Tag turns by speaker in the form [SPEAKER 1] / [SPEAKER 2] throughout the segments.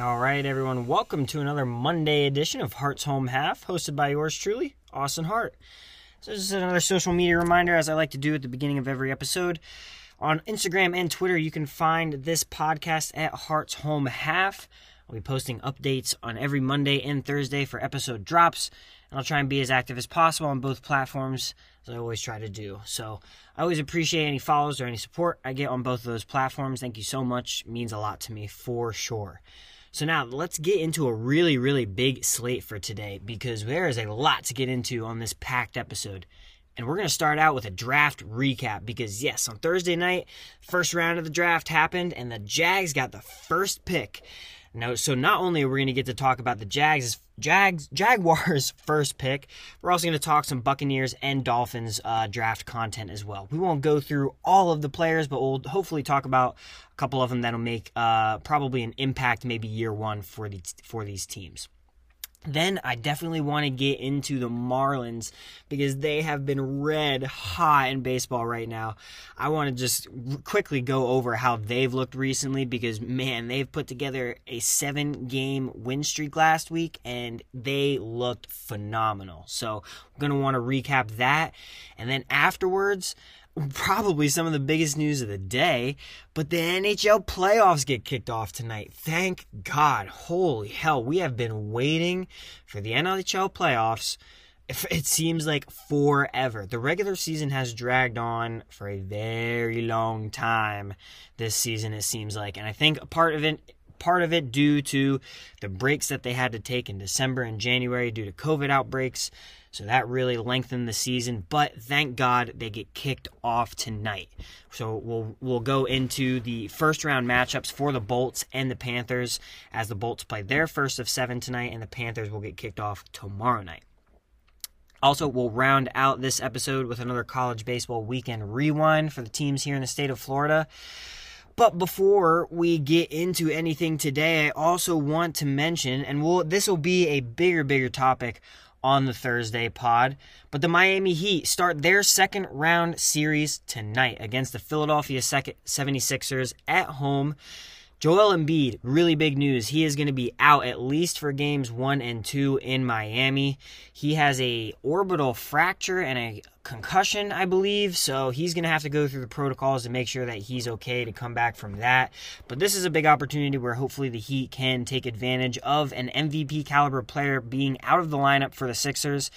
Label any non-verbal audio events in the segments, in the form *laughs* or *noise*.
[SPEAKER 1] All right, everyone, welcome to another Monday edition of Heart's Home Half, hosted by yours truly, Austin Hart. So, this is another social media reminder, as I like to do at the beginning of every episode. On Instagram and Twitter, you can find this podcast at Heart's Home Half. I'll be posting updates on every Monday and Thursday for episode drops, and I'll try and be as active as possible on both platforms, as I always try to do. So, I always appreciate any follows or any support I get on both of those platforms. Thank you so much. It means a lot to me for sure. So now let's get into a really, really big slate for today because there is a lot to get into on this packed episode. And we're going to start out with a draft recap because, yes, on Thursday night, first round of the draft happened and the Jags got the first pick. Now, so not only are we going to get to talk about the Jags, Jags, Jaguars *laughs* first pick, we're also going to talk some Buccaneers and Dolphins uh, draft content as well. We won't go through all of the players, but we'll hopefully talk about a couple of them that'll make uh, probably an impact, maybe year one for these for these teams. Then I definitely want to get into the Marlins because they have been red hot in baseball right now. I want to just quickly go over how they've looked recently because, man, they've put together a seven game win streak last week and they looked phenomenal. So I'm going to want to recap that. And then afterwards, probably some of the biggest news of the day, but the NHL playoffs get kicked off tonight. Thank God. Holy hell, we have been waiting for the NHL playoffs. It seems like forever. The regular season has dragged on for a very long time this season, it seems like. And I think part of it part of it due to the breaks that they had to take in December and January due to COVID outbreaks. So that really lengthened the season, but thank God they get kicked off tonight. So we'll we'll go into the first round matchups for the Bolts and the Panthers as the Bolts play their first of 7 tonight and the Panthers will get kicked off tomorrow night. Also, we'll round out this episode with another college baseball weekend rewind for the teams here in the state of Florida. But before we get into anything today, I also want to mention, and we'll, this will be a bigger, bigger topic on the Thursday pod. But the Miami Heat start their second round series tonight against the Philadelphia 76ers at home. Joel Embiid, really big news. He is going to be out at least for games 1 and 2 in Miami. He has a orbital fracture and a concussion, I believe, so he's going to have to go through the protocols to make sure that he's okay to come back from that. But this is a big opportunity where hopefully the Heat can take advantage of an MVP caliber player being out of the lineup for the Sixers.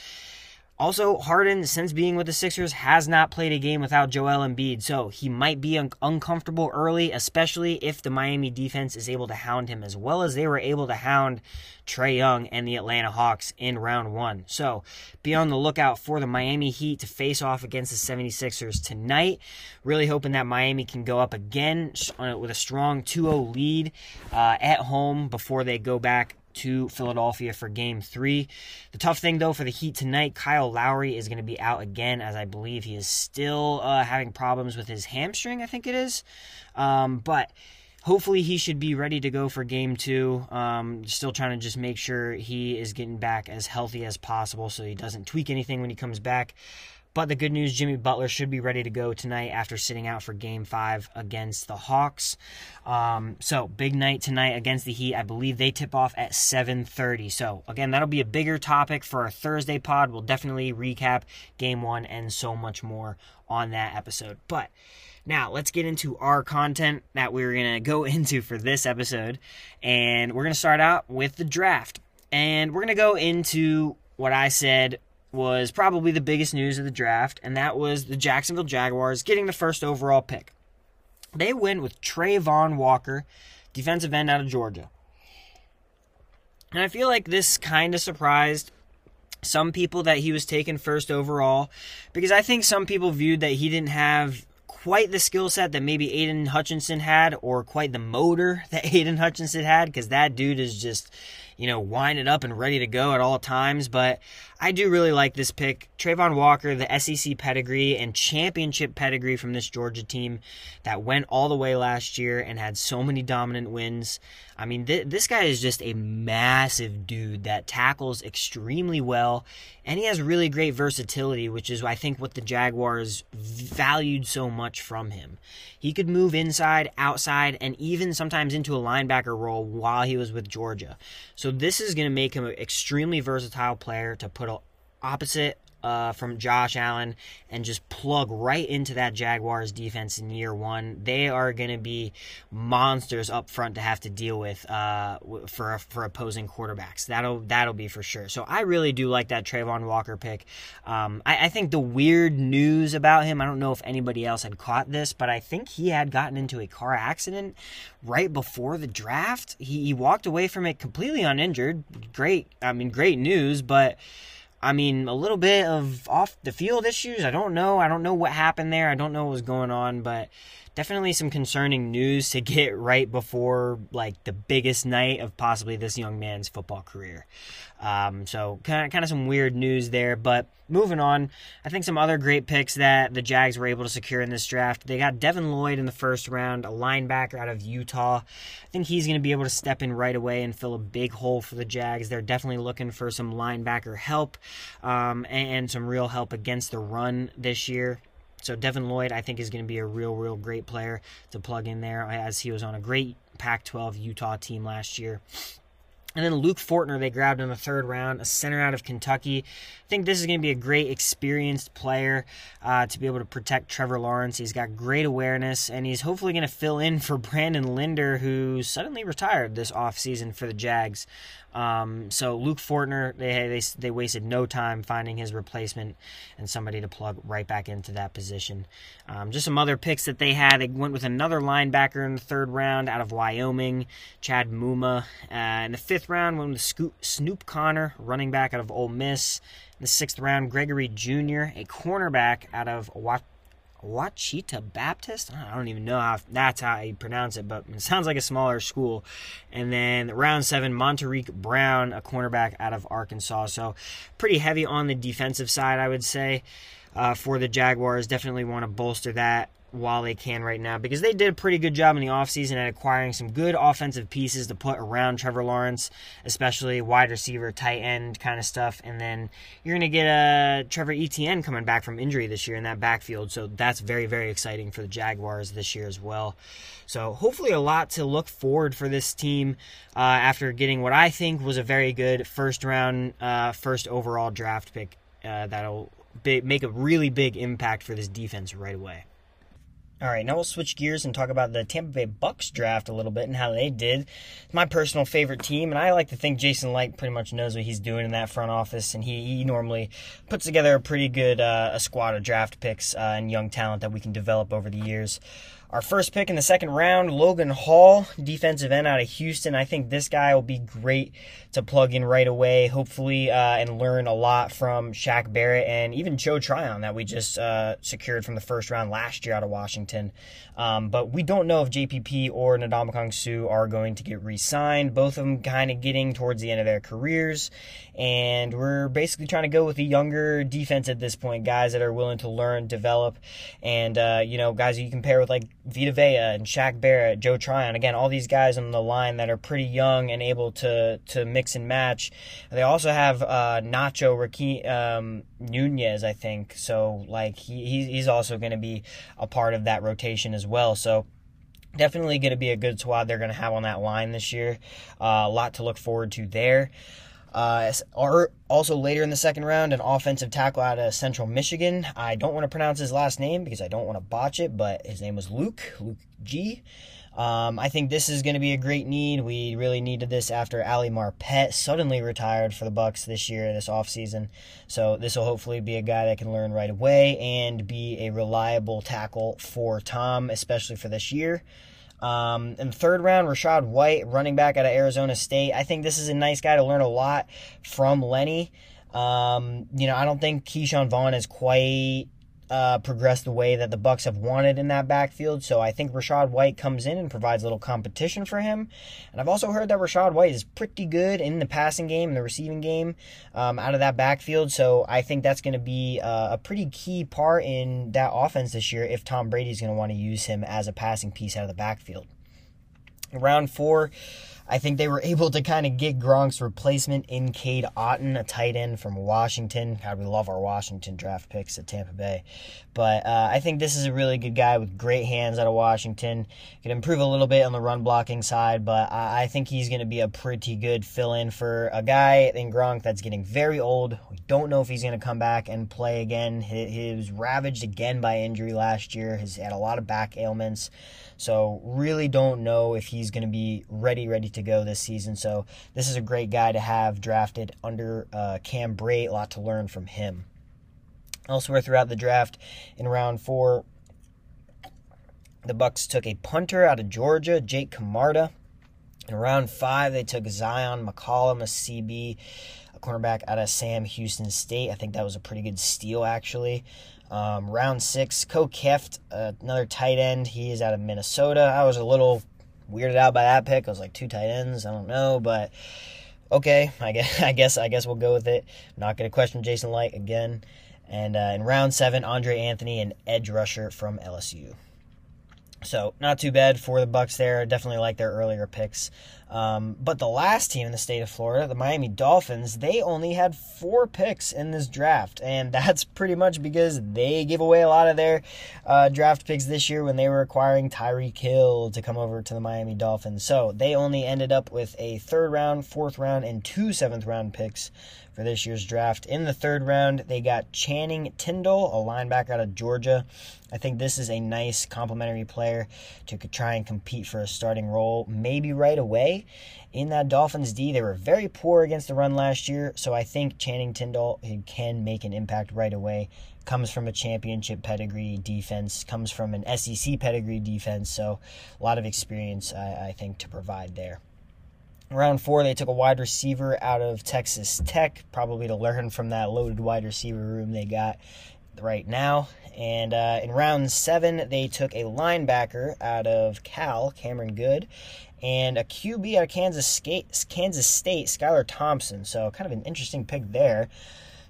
[SPEAKER 1] Also, Harden, since being with the Sixers, has not played a game without Joel Embiid, so he might be un- uncomfortable early, especially if the Miami defense is able to hound him as well as they were able to hound Trae Young and the Atlanta Hawks in round one. So be on the lookout for the Miami Heat to face off against the 76ers tonight. Really hoping that Miami can go up again with a strong 2 0 lead uh, at home before they go back to Philadelphia for game three. The tough thing, though, for the Heat tonight, Kyle Lowry is going to be out again, as I believe he is still uh, having problems with his hamstring, I think it is. Um, but hopefully he should be ready to go for game two. Um, still trying to just make sure he is getting back as healthy as possible so he doesn't tweak anything when he comes back. But the good news, Jimmy Butler should be ready to go tonight after sitting out for Game Five against the Hawks. Um, so big night tonight against the Heat. I believe they tip off at 7:30. So again, that'll be a bigger topic for our Thursday pod. We'll definitely recap Game One and so much more on that episode. But now, let's get into our content that we're going to go *laughs* into for this episode. And we're going to start out with the draft. And we're going to go into what I said was probably the biggest news of the draft, and that was the Jacksonville Jaguars getting the first overall pick. They went with Travon Walker, defensive end out of Georgia. And I feel like this kind of surprised some people that he was taken first overall because I think some people viewed that he didn't have quite the skill set that maybe Aidan Hutchinson had or quite the motor *laughs* that Aidan Hutchinson had because that dude is just you know, winded up and ready to go at all times. But I do really like this pick. Travon Walker, the SEC pedigree and championship pedigree from this Georgia team that went all the way last year and had so many dominant wins. I mean, th- this guy is just a massive dude that tackles extremely well, and he has really great versatility, which is, I think, what the Jaguars valued so much from him. He could move inside, outside, and even sometimes into a linebacker role while he was with Georgia. So, this is going to make him an extremely versatile player to put opposite uh, from Josh Allen and just plug right into that Jaguars defense in year one. They are going to be monsters up front to have to deal with uh, for for opposing quarterbacks. That'll that'll be for sure. So I really do like that Travon Walker pick. Um, I, I think the weird news about him. I don't know if anybody else had caught this, but I think he had gotten into a car accident right before the draft. He, he walked away from it completely uninjured. Great. I mean, great news, but I mean, a little bit of off the field issues. I don't know. I don't know what happened there. I don't know what was going on, but definitely some concerning news to get right before like the biggest night of possibly this young man's football career. Um, so kind of kind of some weird news there, but moving on, I think some other great picks that the Jags were able to secure in this draft. They got Devin Lloyd in the first round, a linebacker out of Utah. I think he's going to be able to step in right away and fill a big hole for the Jags. They're definitely looking for some linebacker help um, and, and some real help against the run this year. So Devin Lloyd, I think, is going to be a real, real great player to plug in there, as he was on a great Pac-12 Utah team last year. And then Luke Fortner, they grabbed in the third round, a center out of Kentucky. I think this is going to be a great, experienced player uh, to be able to protect Trevor Lawrence. He's got great awareness, and he's hopefully going to fill in for *laughs* Brandon Linder, who suddenly retired this offseason for the Jags. Um, so Luke Fortner, they, they they wasted no time finding his replacement and somebody to plug right back into that position. Um, just some other picks that they had. They went with another linebacker in the third round out of Wyoming, Chad Muma. Uh, in the fifth round, went with Scoop, Snoop Conner, running back out of Ole Miss. In the sixth round, Gregory Junior, a cornerback out of Wat- Ouachita Baptist. I don't even know how that's how you pronounce it, but it sounds like a smaller school. And then round seven, Montaric Brown, a cornerback out of Arkansas. So pretty heavy on the defensive side, I would say, uh, for the Jaguars. Definitely want to bolster that while they can right now because they did a pretty good job in the offseason at acquiring some good offensive pieces to put around Trevor Lawrence, especially wide receiver, tight end kind of stuff. And then you're going to get a uh, Trevor Etienne coming back from injury this year in that backfield. So that's very, very exciting for the Jaguars this year as well. So hopefully a lot to look forward for this team uh, after getting what I think was a very good first round, uh, first overall draft pick uh, that'll make a really big impact for this defense right away. All right, now we'll switch gears and talk about the Tampa Bay Bucks draft a little bit and how they did. It's my personal favorite team, and I like to think Jason Licht pretty much knows what he's doing in that front office, and he, he normally puts together a pretty good uh, a squad of draft picks uh, and young talent that we can develop over the years. Our first pick in the second round, Logan Hall, defensive end out of Houston. I think this guy will be great to plug in right away, hopefully, uh, and learn a lot from Shaq Barrett and even Joe Tryon that we just uh, secured from the first round last year out of Washington. Um, but we don't know if JPP or Ndamukong Suh are going to get re signed. Both of them kind of getting towards the end of their careers. And we're basically trying to go with a younger defense at this point, guys that are willing to learn, develop, and, uh, you know, guys you can pair with like Vita Vea and Shaq Barrett, Joe Tryon. Again, all these guys on the line that are pretty young and able to, to mix and match. They also have uh, Nacho Ricky, um, Nunez, I think. So, like, he, he's also going to be a part of that rotation as well. So, definitely going to be a good squad they're going to have on that line this year. Uh, a lot to look forward to there. Uh, also later in the second round, an offensive tackle out of Central Michigan. I don't want to pronounce his last name because I don't want to botch it, but his name was Luke, Luke G. Um, I think this is going to be a great need. We really needed this after Ali Marpet suddenly retired for the Bucks this year, this offseason. So this will hopefully be a guy that can learn right away and be a reliable tackle for Tom, especially for this year. Um, in the third round, Rachaad White, running back out of Arizona State. I think this is a nice guy to learn a lot from Lenny. Um, you know, I don't think Ke'Shawn Vaughn is quite uh, progress the way that the Bucks have wanted in that backfield. So I think Rachaad White comes in and provides a little competition for him. And I've also heard that Rachaad White is pretty good in the passing game and the receiving game um, out of that backfield. So I think that's going to be uh, a pretty key part in that offense this year if Tom Brady is going to want to use him as a passing piece out of the backfield. Round four. I think they were able to kind of get Gronk's replacement in Cade Otton, a tight end from Washington. God, we love our Washington draft picks at Tampa Bay. But uh, I think this is a really good guy with great hands out of Washington. Can improve a little bit on the run blocking side, but I, I think he's going to be a pretty good fill in for a guy in Gronk that's getting very old. We don't know if he's going to come back and play again. He, he was ravaged again by injury last year. He's had a lot of back ailments. So really don't know if he's going to be ready, ready to go this season. So this is a great guy to have drafted under uh, Cam Brate. A lot to learn from him. Elsewhere throughout the draft, in round four, the Bucks took a punter out of Georgia, Jake Camarda. In round five, they took Zyon McCollum, a CB, a cornerback out of Sam Houston State. I think that was a pretty good steal, actually. Um, round six, Ko Kieft, uh, another tight end. He is out of Minnesota. I was a little weirded out by that pick. I was like two tight ends. I don't know, but okay. I guess *laughs* I guess I guess we'll go with it. Not going to question Jason Licht again. And uh, in round seven, Andre Anthony, an edge rusher from LSU. So not too bad for the Bucks there. Definitely like their earlier picks. Um, but the last team in the state of Florida, the Miami Dolphins, they only had four picks in this draft, and *laughs* that's pretty much because they gave away a lot of their uh, draft picks this year when they were acquiring Tyreek Hill to come over to the Miami Dolphins. So they only ended up with a third round, fourth round, and two seventh round picks for this year's draft. In the third round, they got Channing Tindall, a linebacker out of Georgia. I think this is a nice complementary player to try and compete for a starting role, maybe right away. In that Dolphins D, they were very poor against the run last year, so I think Channing Tindall can make an impact right away. Comes from a championship pedigree defense, comes from an SEC pedigree defense, so a lot of experience, I, I think, to provide there. Round four, they took a wide receiver out of Texas Tech, probably to learn from that loaded wide receiver room they got right now. And uh, in round seven, they took a linebacker out of Cal, Cameron Goode, and a QB out of Kansas State, Kansas State, Skylar Thompson. So kind of an interesting pick there.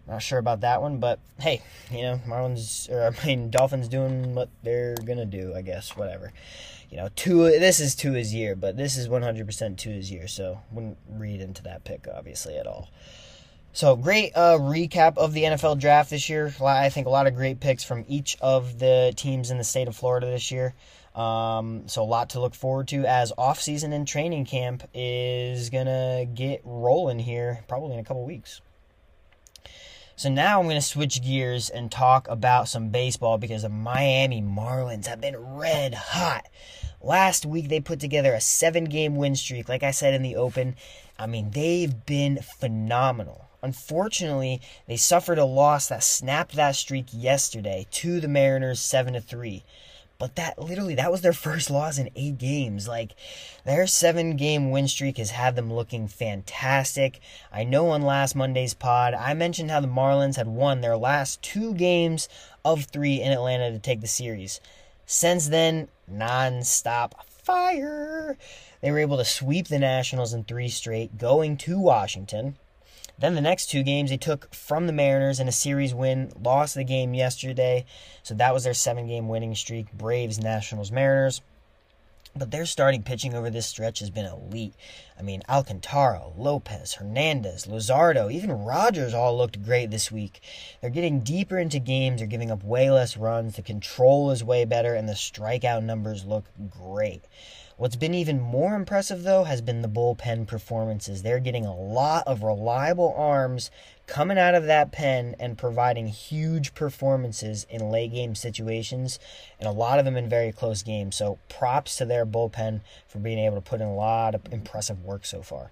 [SPEAKER 1] Not sure about that one, but hey, you know, Marlins or *laughs* I mean Dolphins doing what they're gonna do, I guess. Whatever. You know, two. This is Tua's year, but this is 100% Tua's year, so wouldn't read into that pick obviously at all. So great uh, recap of the NFL draft this year. I think a lot of great picks from each of the teams in the state of Florida this year. Um, so a lot to look forward to as off season and training camp is gonna get rolling here probably in a couple weeks. So now I'm gonna switch gears and talk about some baseball because the Miami Marlins have been red hot. Last week they put together a seven game win streak. Like I said in the open, I mean they've been phenomenal. Unfortunately, they suffered a loss that snapped that streak yesterday to the Mariners 7 to 3. But that literally that was their *laughs* first loss in 8 games. Like their 7 game win streak has had them looking fantastic. I know on last Monday's pod, I mentioned how the Marlins had won their last 2 games of 3 in Atlanta to take the series. Since then, non-stop fire. They were able to sweep the Nationals in 3 straight going to Washington. Then the next two games they took from the Mariners in a series win, lost the game yesterday. So that was their seven game winning streak. Braves, Nationals, Mariners. But their starting pitching over this stretch has been elite. I mean, Alcantara, Lopez, Hernandez, Luzardo, even Rogers all looked great this week. They're getting deeper into games, they're giving up way less runs, the control is way better, and the strikeout numbers look great. What's been even more impressive, though, has been the bullpen performances. They're getting a lot of reliable arms coming out of that pen and providing huge performances in late game situations, and a lot of them in very close games. So, props to their bullpen for being able to put in a lot of impressive work so far.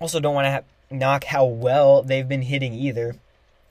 [SPEAKER 1] Also, don't want to knock how well they've been hitting either.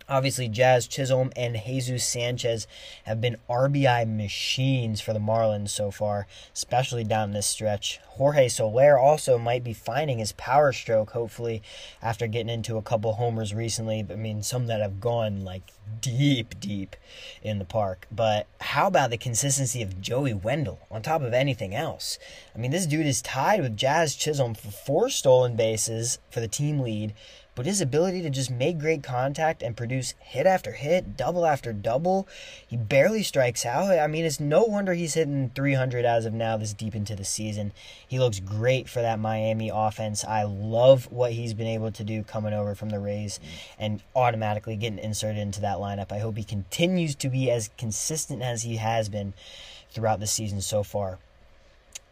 [SPEAKER 1] Obviously, Jazz Chisholm and Jesus Sanchez have been RBI machines for the Marlins so far, especially down this stretch. Jorge Soler also might be finding his power stroke, hopefully, after getting into a couple homers recently. I mean, some that have gone like deep, deep in the park. But how about the consistency of Joey Wendle on top of anything else? I mean, this dude is tied with Jazz Chisholm for four stolen bases for the team lead but his ability to just make great contact and produce hit after hit, double after double, he barely strikes out. I mean, it's no wonder he's hitting 300 as of now this deep into the season. He looks great for that Miami offense. I love what he's been able to do coming over from the Rays and automatically getting inserted into that lineup. I hope he continues to be as consistent as he has been throughout the season so far.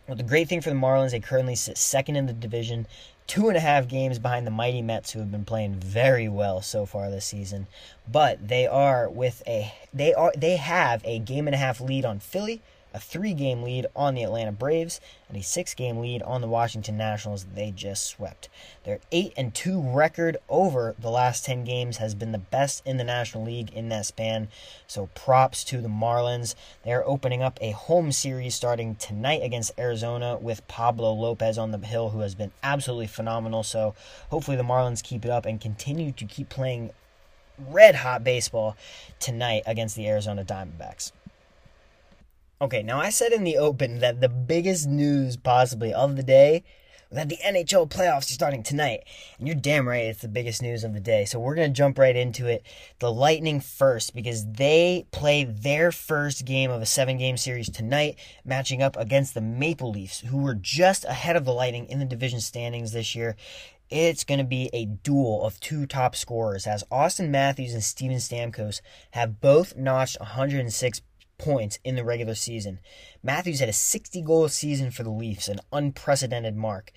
[SPEAKER 1] Well, the great thing for the Marlins, they currently sit second in the division two and a half games behind the mighty Mets, who have been playing very well so far this season. But they are with a they are they have a game and a half lead on Philly, a three game lead on the Atlanta Braves, and a six game lead on the Washington Nationals they just swept. Their 8 and 2 record over the last 10 games has been the best in the National League in that span. So props to the Marlins. They're opening up a home series starting tonight against Arizona with Pablo Lopez on the hill who has been absolutely phenomenal. So hopefully the Marlins keep it up and continue to keep playing red hot baseball tonight against the Arizona Diamondbacks. Okay, now I said in the open that the biggest news possibly of the day that the NHL playoffs are starting tonight. And you're damn right, it's the biggest news of the day. So we're going to jump right into it. The Lightning first, because they play their first game of a seven game series tonight, matching up against the Maple Leafs, who were just ahead of the Lightning in the division standings this year. It's going to be a duel of two top scorers as Auston Matthews and Steven Stamkos have both notched 106 points in the regular season. Matthews had a 60 goal season for the Leafs, an unprecedented mark.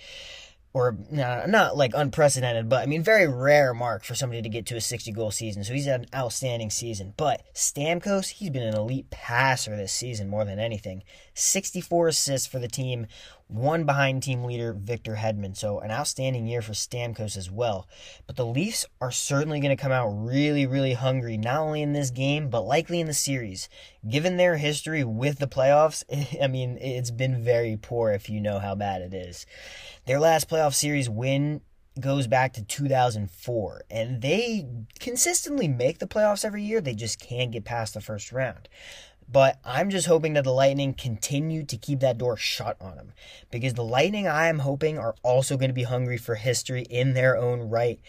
[SPEAKER 1] Or not like unprecedented, but I mean, very rare mark for somebody to get to a 60 goal season. So he's had an outstanding season. But Stamkos, he's been an elite passer this season more than anything. 64 assists for the team, one behind team leader Victor Hedman. So an outstanding year for Stamkos as well. But the Leafs are certainly going to come out really, really hungry, not only in this game, but likely in the series. Given their history with the playoffs, *laughs* I mean, it's been very poor if you know how bad it is. Their last playoff series win goes back to 2004 and they consistently make the playoffs every year they just can't get past the first round but I'm just hoping that the Lightning continue to keep that door shut on them. Because the Lightning, I am hoping, are also going to be hungry for history in their own right.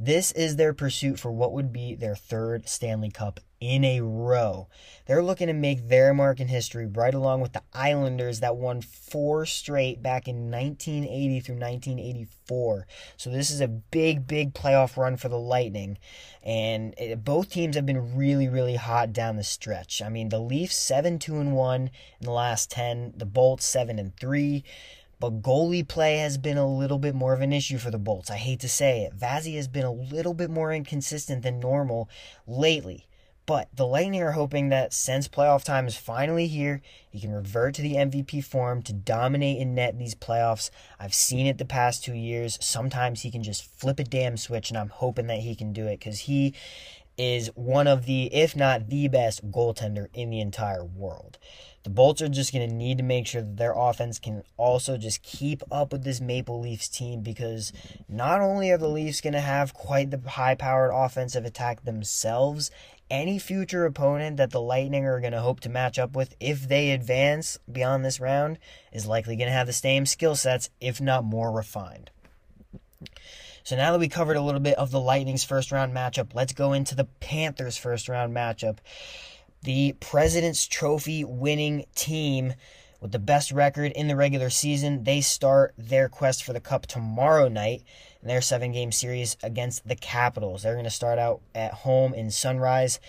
[SPEAKER 1] This is their pursuit for what would be their third Stanley Cup in a row. They're looking to make their mark in history right along with the Islanders that won four straight back in 1980 through 1984. So this is a big, big playoff run for the Lightning. And it, both teams have been really, really hot down the stretch. I mean, the Leafs 7 2 and 1 in the last 10, the Bolts 7 and 3. But goalie play has been a little bit more of an issue for the Bolts. I hate to say it. Vazzy has been a little bit more inconsistent than normal lately. But the Lightning are hoping that since playoff time is finally here, he can revert to the MVP form to dominate in net these playoffs. I've seen it the past two years. Sometimes he can just flip a damn switch, and I'm hoping that he can do it because he is one of the, if not the best, goaltender in the entire world. The Bolts are just going to need to make sure that their offense can also just keep up with this Maple Leafs team because not only are the Leafs going to have quite the high powered offensive attack themselves, any future opponent that the Lightning are going to hope to match up with if they advance beyond this round is likely going to have the same skill sets, if not more refined. So now that we covered a little bit of the Lightning's first round matchup, let's go into the Panthers' first round matchup. The President's Trophy winning team with the best record in the regular season, they start their quest for the Cup tomorrow night in their seven game series against the Capitals. They're going to start out at home in Sunrise.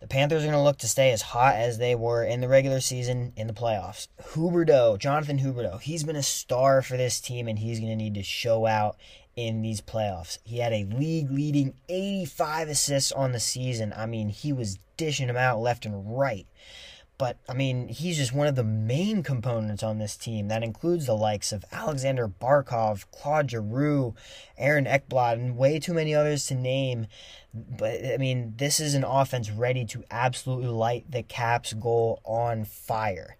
[SPEAKER 1] The Panthers are going to look to stay as hot as they were in the regular season in the playoffs. Huberdeau, Jonathan Huberdeau, he's been a star for this team and he's going to need to show out in these playoffs. He had a league leading 85 assists on the season. I mean, he was dishing them out left and right. but I mean, he's just one of the main components on this team. That includes the likes of Aleksander Barkov, Claude Giroux, Aaron Ekblad, and way too many others to name. But I mean, this is an offense ready to absolutely light the Caps goal on fire.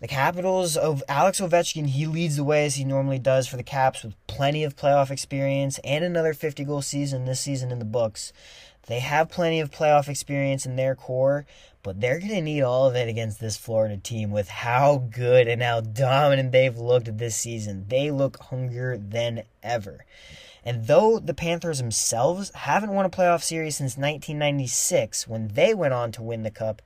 [SPEAKER 1] The Capitals of Alex Ovechkin, he leads the way as he normally does for the Caps with plenty of playoff experience and another 50 goal season this season in the books. They have plenty of playoff experience in their core, but they're going to need all of it against this Florida team with how good and how dominant they've looked this season. They look hungrier than ever. And though the Panthers themselves haven't won a playoff series since 1996 when they went on to win the cup,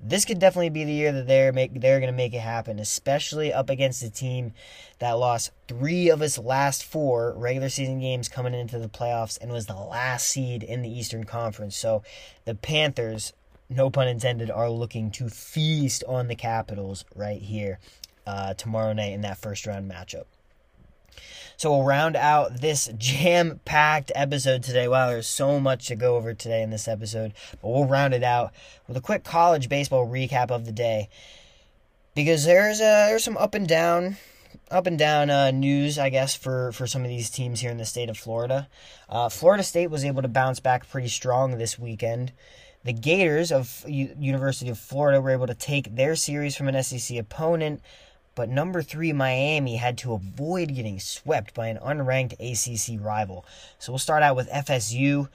[SPEAKER 1] this could definitely be the year that they're make they're going to make it happen, especially up against a team that lost 3 of its last 4 regular season games coming into the playoffs and was the last seed in the Eastern Conference. So, the Panthers no pun intended, are looking to feast on the Capitals right here uh, tomorrow night in that first round matchup. So we'll round out this *laughs* jam packed episode today. Wow, there's so much to go over today in this episode, but we'll round it out with a quick college baseball recap of the day. Because there's uh, there's some up and down up and down uh, news, I guess, for, for some of these teams here in the state of Florida. Uh, Florida State was able to bounce back pretty strong this weekend. The Gators of U- University of Florida were able to take their series from an SEC opponent, but number three Miami had to avoid getting swept by an unranked ACC rival. So we'll start out with FSU.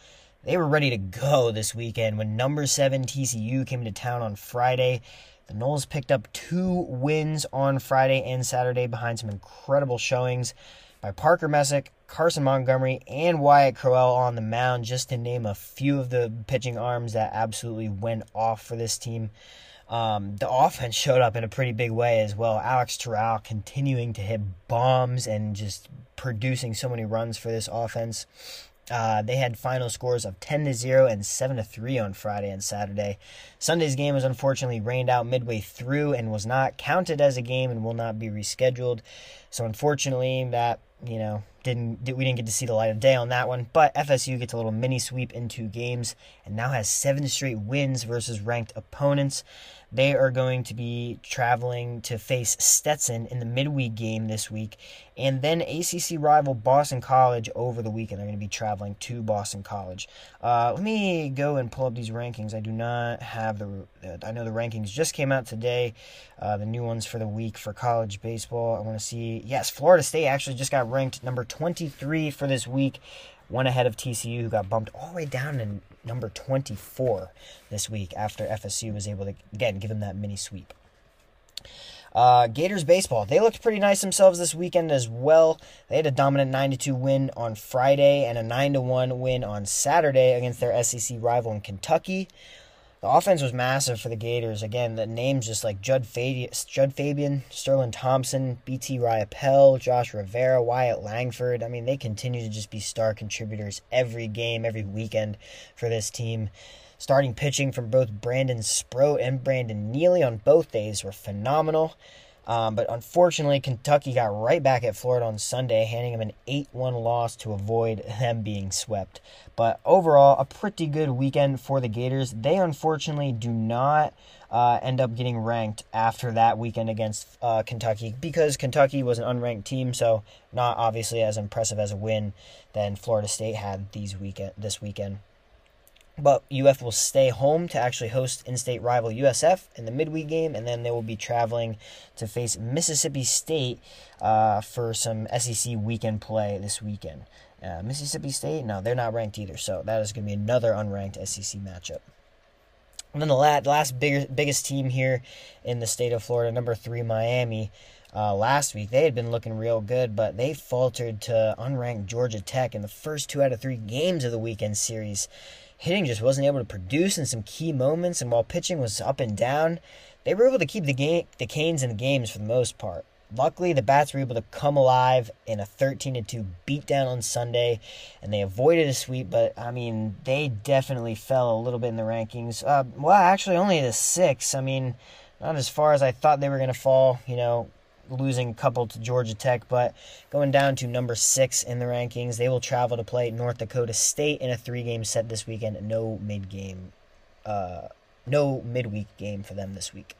[SPEAKER 1] They were ready to go this weekend when number seven TCU came to town on Friday. The Noles picked up two wins on Friday and Saturday behind some incredible showings by Parker Messick, Carson Montgomery, and Wyatt Crowell on the mound, just to name a few of the pitching arms that absolutely went off for this team. Um, the offense showed up in a pretty big way as well. Alex Toral continuing to hit bombs and just producing so many runs for this offense. Uh, they had final scores of 10 to 0 and 7 to 3 on Friday and Saturday. Sunday's game was unfortunately rained out midway through and was not counted as a game and will not be rescheduled. So unfortunately, that you know didn't we didn't get to see the light of day on that one. But FSU gets a little mini sweep in two games and now has seven straight wins versus ranked opponents. They are going to be traveling to face Stetson in the midweek game this week, and then ACC rival Boston College over the weekend. They're going to be traveling to Boston College. Uh, let me go and pull up these rankings. I do not have the. I know the rankings just came out today, uh, the new ones for the week for college baseball. I want to see. Yes, Florida State actually just got ranked number 23 for this week one ahead of TCU, who got bumped all the way down to number 24 this week after FSU was able to, again, give them that mini sweep. Uh, Gators baseball, they looked pretty nice themselves this weekend as well. They had a dominant 9 2 win on Friday and a 9 1 win on Saturday against their SEC rival in Kentucky. The offense was massive for the Gators. Again, the names just like Jud, Fabian, Jud Fabian, Sterling Thompson, BT Riopelle, Josh Rivera, Wyatt Langford. I mean, they continue to just be star contributors every game, every weekend for this team. Starting pitching from both Brandon Sproat and Brandon Neely on both days were phenomenal. Um, but unfortunately, Kentucky got right back at Florida on Sunday, handing them an 8 1 loss to avoid them being swept. But overall, a pretty good weekend for the Gators. They unfortunately do not uh, end up getting ranked after that weekend against uh, Kentucky because Kentucky was an unranked team, so not obviously as impressive as a win than Florida State had these weekend this weekend. But UF will stay home to actually host in state rival USF in the midweek game, and then they will be traveling to face Mississippi State uh, for some SEC weekend play this weekend. Uh, Mississippi State, no, they're not ranked either, so that is going to be another unranked SEC matchup. And then the last, last bigger, biggest team here in the state of Florida, number three, Miami. Uh, last week they had been looking real good, but they faltered to unranked Georgia Tech in the first two out of three games of the weekend series hitting just wasn't able to produce in some key moments, and while pitching was up and down, they were able to keep the game, the Canes in the games for the most part. Luckily, the Bats were able to come alive in a 13 2 beatdown on Sunday, and they avoided a sweep. But I mean, they definitely fell a little bit in the rankings. Uh, well, actually, only the six. I mean, not as far as I thought they were going to fall. You know, losing a couple to Georgia Tech, but going down to number six in the rankings. They will travel to play North Dakota State in a three game set this weekend. No mid game uh, no midweek game for them this week.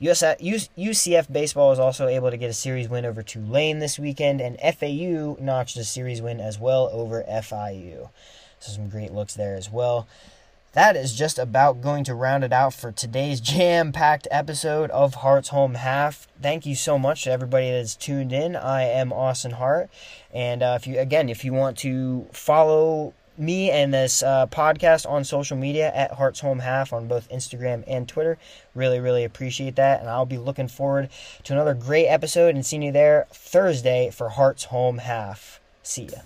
[SPEAKER 1] UCF baseball was also able to get a series win over Tulane this weekend, and FAU notched a series win as well over FIU. So some great looks there as well. That is just about going to round it out for today's jam packed episode of Hearts Home Half. Thank you so much to everybody that's tuned in. I am Austin Hart. And uh, if you, again, if you want to follow me and this uh, podcast on social media at Hearts Home Half on both Instagram and Twitter. Really, really appreciate that. And I'll be looking forward to another great episode and seeing you there Thursday for Hearts Home Half. See ya.